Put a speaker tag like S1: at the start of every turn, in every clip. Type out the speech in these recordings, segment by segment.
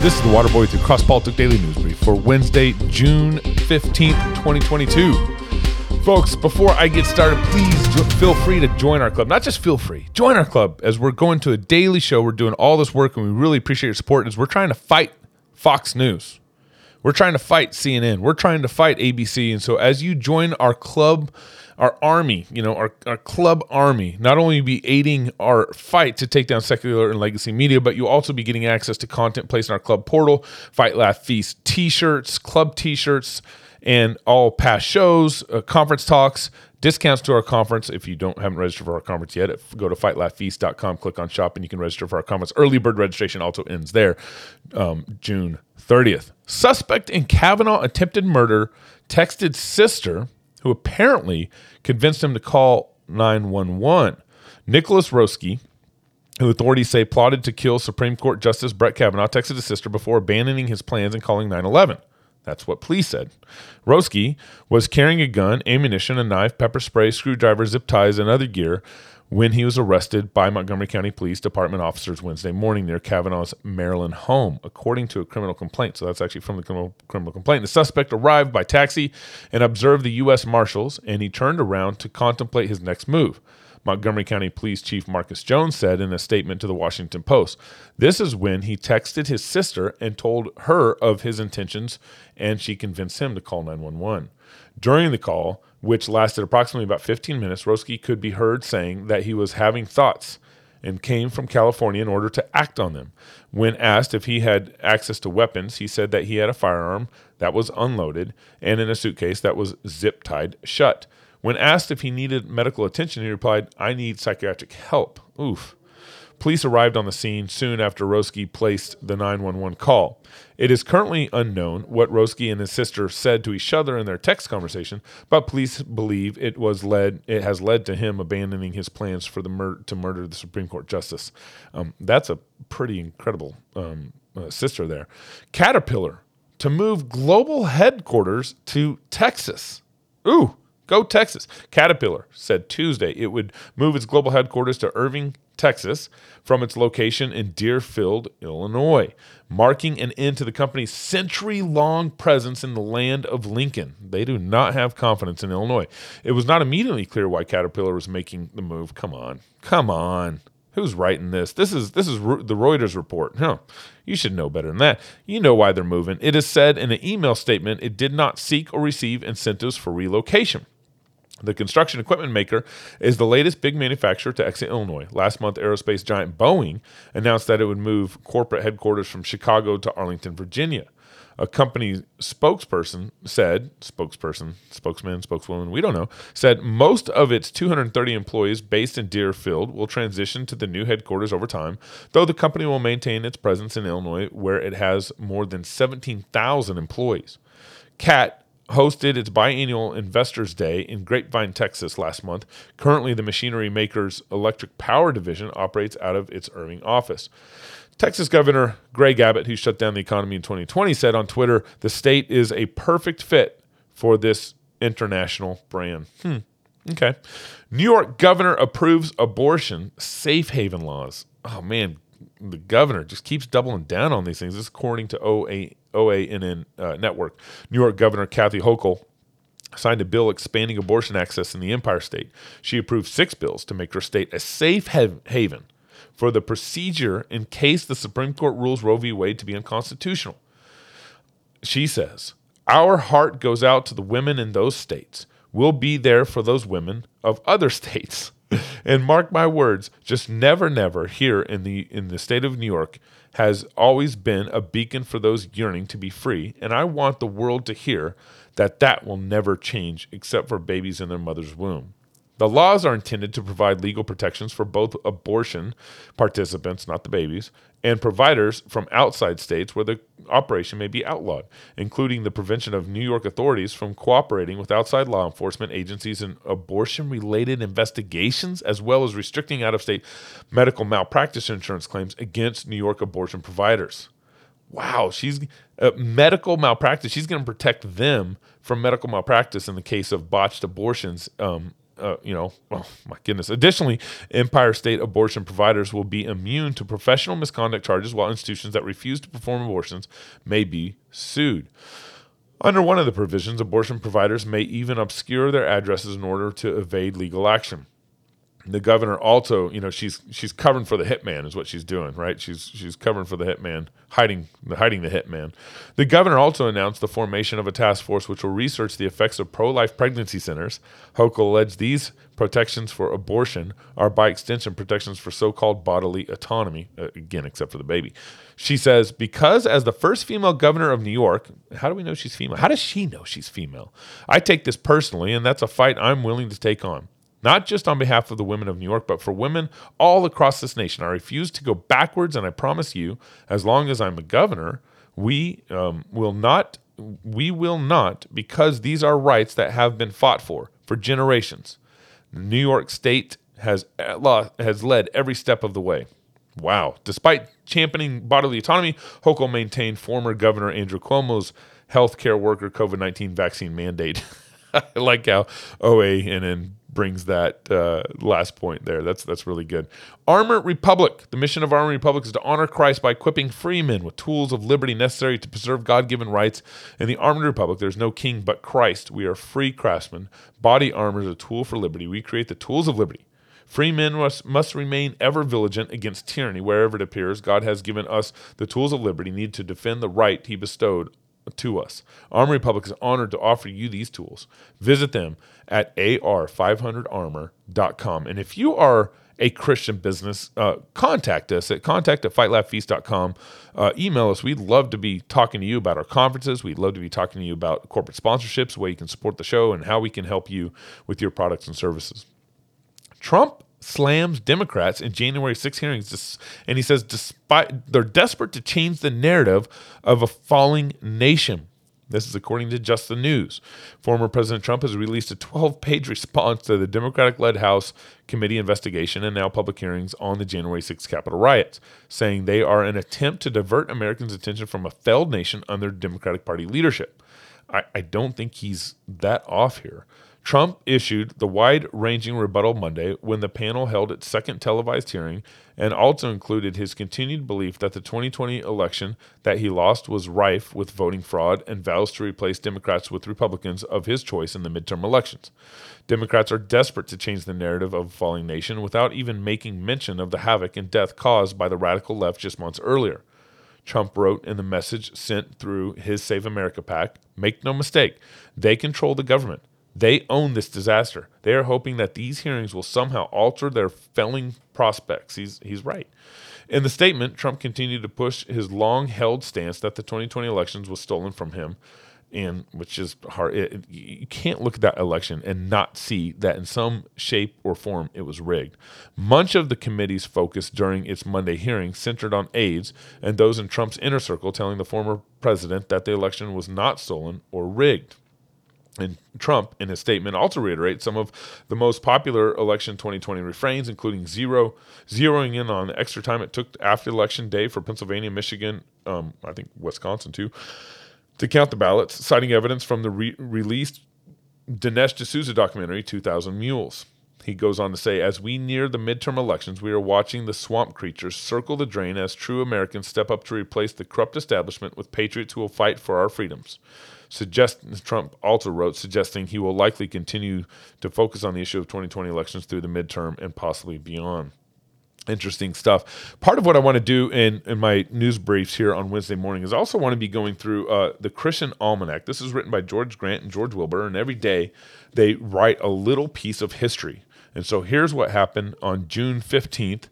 S1: This is the Waterboy with your CrossPolitic Daily News Brief for Wednesday, June 15th, 2022. Folks, before I get started, please jo- feel free to join our club. Not just feel free, join our club as we're going to a daily show. We're doing all this work and we really appreciate your support as we're trying to fight Fox News. We're trying to fight CNN. We're trying to fight ABC. And so as you join our club, our army, you know, our, our club army, not only be aiding our fight to take down secular and legacy media, but you'll also be getting access to content placed in our club portal, Fight Laugh Feast t-shirts, club t-shirts, and all past shows, uh, conference talks, discounts to our conference. If you don't haven't registered for our conference yet, go to fightlaughfeast.com, click on shop, and you can register for our conference. Early bird registration also ends there, um, June 30th. Suspect in Kavanaugh attempted murder texted sister, who apparently convinced him to call 911. Nicholas Roske, who authorities say plotted to kill Supreme Court Justice Brett Kavanaugh, texted his sister before abandoning his plans and calling 911. That's what police said. Roske was carrying a gun, ammunition, a knife, pepper spray, screwdriver, zip ties, and other gear when he was arrested by Montgomery County Police Department officers Wednesday morning near Kavanaugh's Maryland home, according to a criminal complaint. So that's actually from the criminal, criminal complaint. The suspect arrived by taxi and observed the U.S. Marshals, and he turned around to contemplate his next move. Montgomery County Police Chief Marcus Jones said in a statement to the Washington Post. This is when he texted his sister and told her of his intentions, and she convinced him to call 911. During the call, which lasted approximately about 15 minutes, Roske could be heard saying that he was having thoughts and came from California in order to act on them. When asked if he had access to weapons, he said that he had a firearm that was unloaded and in a suitcase that was zip tied shut. When asked if he needed medical attention, he replied, I need psychiatric help. Oof. Police arrived on the scene soon after Roske placed the 911 call. It is currently unknown what Roske and his sister said to each other in their text conversation, but police believe it was led it has led to him abandoning his plans for the mur- to murder the Supreme Court justice. Um, that's a pretty incredible um, uh, sister there. Caterpillar to move global headquarters to Texas. Ooh. Go Texas. Caterpillar said Tuesday it would move its global headquarters to Irving, Texas, from its location in Deerfield, Illinois, marking an end to the company's century long presence in the land of Lincoln. They do not have confidence in Illinois. It was not immediately clear why Caterpillar was making the move. Come on. Come on. Who's writing this? This is this is the Reuters report. Huh. You should know better than that. You know why they're moving. It is said in an email statement it did not seek or receive incentives for relocation. The construction equipment maker is the latest big manufacturer to exit Illinois. Last month, aerospace giant Boeing announced that it would move corporate headquarters from Chicago to Arlington, Virginia. A company spokesperson said, spokesperson, spokesman, spokeswoman, we don't know, said most of its 230 employees based in Deerfield will transition to the new headquarters over time, though the company will maintain its presence in Illinois, where it has more than 17,000 employees. CAT hosted its biannual Investors Day in Grapevine, Texas last month. Currently, the machinery maker's electric power division operates out of its Irving office. Texas Governor Greg Abbott, who shut down the economy in 2020, said on Twitter, the state is a perfect fit for this international brand. Hmm. Okay. New York governor approves abortion safe haven laws. Oh, man. The governor just keeps doubling down on these things. This is according to OA, OANN uh, Network. New York Governor Kathy Hochul signed a bill expanding abortion access in the Empire State. She approved six bills to make her state a safe haven for the procedure in case the Supreme Court rules Roe v. Wade to be unconstitutional. She says, Our heart goes out to the women in those states. We'll be there for those women of other states. And mark my words, just never, never here in the in the state of New York has always been a beacon for those yearning to be free, and I want the world to hear that that will never change except for babies in their mother's womb. The laws are intended to provide legal protections for both abortion participants, not the babies, and providers from outside states where the operation may be outlawed, including the prevention of New York authorities from cooperating with outside law enforcement agencies in abortion related investigations, as well as restricting out of state medical malpractice insurance claims against New York abortion providers. Wow, she's uh, medical malpractice. She's going to protect them from medical malpractice in the case of botched abortions um, uh, you know, oh my goodness. Additionally, Empire State abortion providers will be immune to professional misconduct charges, while institutions that refuse to perform abortions may be sued. Under one of the provisions, abortion providers may even obscure their addresses in order to evade legal action the governor also, you know, she's she's covering for the hitman is what she's doing, right? She's she's covering for the hitman, hiding the hiding the hitman. The governor also announced the formation of a task force which will research the effects of pro-life pregnancy centers. Hochul alleged these protections for abortion are by extension protections for so-called bodily autonomy, uh, again except for the baby. She says because as the first female governor of New York, how do we know she's female? How does she know she's female? I take this personally and that's a fight I'm willing to take on not just on behalf of the women of New York, but for women all across this nation. I refuse to go backwards, and I promise you, as long as I'm a governor, we um, will not. We will not, because these are rights that have been fought for for generations. New York State has uh, has led every step of the way. Wow! Despite championing bodily autonomy, Hochul maintained former Governor Andrew Cuomo's healthcare worker COVID nineteen vaccine mandate. I like how OANN brings that uh, last point there. That's that's really good. Armor Republic. The mission of Armor Republic is to honor Christ by equipping freemen with tools of liberty necessary to preserve God-given rights. In the Armored Republic, there's no king but Christ. We are free craftsmen. Body armor is a tool for liberty. We create the tools of liberty. Free men must, must remain ever vigilant against tyranny wherever it appears. God has given us the tools of liberty, need to defend the right he bestowed to us. Armor Republic is honored to offer you these tools. Visit them at ar500armor.com. And if you are a Christian business, uh, contact us at contact at fightlaughfeast.com. Uh, email us. We'd love to be talking to you about our conferences. We'd love to be talking to you about corporate sponsorships, where you can support the show, and how we can help you with your products and services. Trump slams Democrats in January 6 hearings, and he says despite they're desperate to change the narrative of a falling nation. This is according to Just the News. Former President Trump has released a 12 page response to the Democratic led House committee investigation and now public hearings on the January 6 Capitol riots, saying they are an attempt to divert Americans' attention from a failed nation under Democratic Party leadership. I, I don't think he's that off here. Trump issued the wide ranging rebuttal Monday when the panel held its second televised hearing and also included his continued belief that the 2020 election that he lost was rife with voting fraud and vows to replace Democrats with Republicans of his choice in the midterm elections. Democrats are desperate to change the narrative of a falling nation without even making mention of the havoc and death caused by the radical left just months earlier. Trump wrote in the message sent through his Save America PAC Make no mistake, they control the government. They own this disaster. They are hoping that these hearings will somehow alter their felling prospects. He's, he's right. In the statement, Trump continued to push his long held stance that the 2020 elections was stolen from him, and which is hard. It, you can't look at that election and not see that in some shape or form it was rigged. Much of the committee's focus during its Monday hearing centered on aides and those in Trump's inner circle telling the former president that the election was not stolen or rigged. And Trump, in his statement, also reiterates some of the most popular election 2020 refrains, including zero, zeroing in on the extra time it took after election day for Pennsylvania, Michigan, um, I think Wisconsin too, to count the ballots, citing evidence from the re- released Dinesh D'Souza documentary, 2000 Mules. He goes on to say, as we near the midterm elections, we are watching the swamp creatures circle the drain as true Americans step up to replace the corrupt establishment with patriots who will fight for our freedoms suggest Trump also wrote suggesting he will likely continue to focus on the issue of 2020 elections through the midterm and possibly beyond. Interesting stuff. Part of what I want to do in, in my news briefs here on Wednesday morning is I also want to be going through uh, the Christian Almanac. This is written by George Grant and George Wilbur, and every day they write a little piece of history. And so here's what happened on June 15th,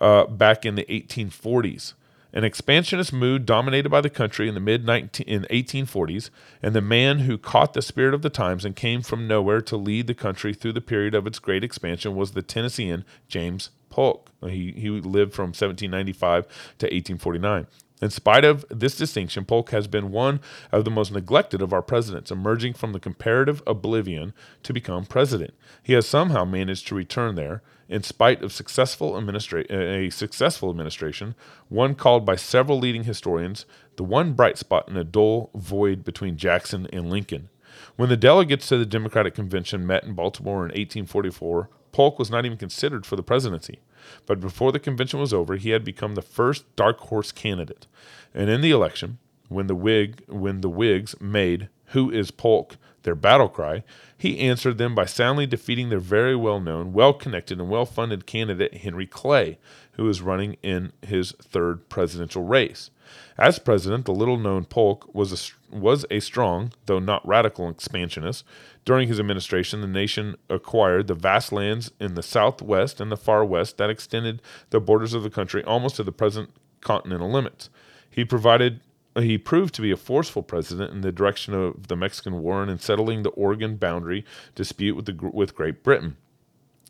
S1: uh, back in the 1840s. An expansionist mood dominated by the country in the mid 1840s, and the man who caught the spirit of the times and came from nowhere to lead the country through the period of its great expansion was the Tennessean James Polk. He, he lived from 1795 to 1849. In spite of this distinction, Polk has been one of the most neglected of our presidents, emerging from the comparative oblivion to become president. He has somehow managed to return there, in spite of successful administra- a successful administration, one called by several leading historians the one bright spot in a dull void between Jackson and Lincoln. When the delegates to the Democratic Convention met in Baltimore in 1844, Polk was not even considered for the presidency. But before the convention was over, he had become the first dark horse candidate. And in the election, when the Whig when the Whigs made "Who is Polk?" their battle cry, he answered them by soundly defeating their very well known, well connected, and well funded candidate Henry Clay, who was running in his third presidential race. As president, the little known Polk was a, was a strong, though not radical, expansionist. During his administration, the nation acquired the vast lands in the southwest and the far west that extended the borders of the country almost to the present continental limits. He provided he proved to be a forceful president in the direction of the Mexican War and in settling the Oregon boundary dispute with, the, with Great Britain.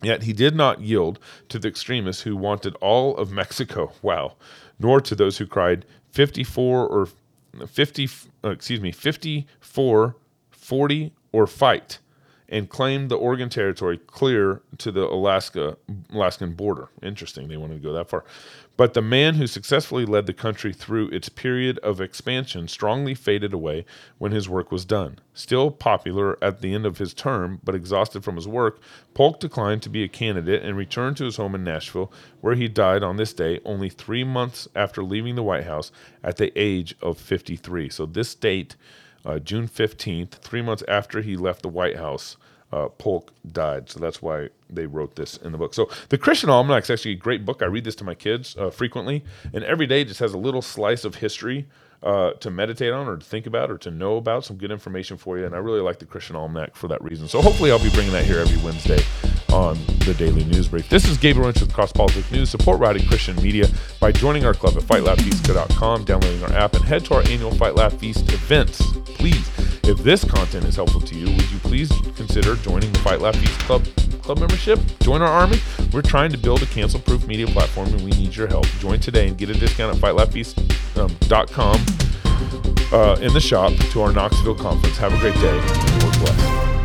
S1: Yet he did not yield to the extremists who wanted all of Mexico, wow, nor to those who cried 54 or 50, uh, excuse me, 54, 40 or fight and claimed the Oregon Territory clear to the Alaska Alaskan border. Interesting, they wanted to go that far. But the man who successfully led the country through its period of expansion strongly faded away when his work was done. Still popular at the end of his term, but exhausted from his work, Polk declined to be a candidate and returned to his home in Nashville, where he died on this day only three months after leaving the White House at the age of 53. So this date uh, June 15th, three months after he left the White House, uh, Polk died. So that's why they wrote this in the book. So the Christian Almanac is actually a great book. I read this to my kids uh, frequently, and every day just has a little slice of history uh, to meditate on or to think about or to know about. Some good information for you. And I really like the Christian Almanac for that reason. So hopefully I'll be bringing that here every Wednesday on the Daily News Brief. This is Gabriel Rench with Cross Politics News. Support Rowdy Christian Media by joining our club at FightLaughFeast.com, downloading our app, and head to our annual Fight Laugh Feast events. Please, if this content is helpful to you, would you please consider joining the Fight Laugh Feast Club club membership? Join our army. We're trying to build a cancel-proof media platform, and we need your help. Join today and get a discount at FightLaughFeast.com uh, in the shop to our Knoxville conference. Have a great day. Lord bless.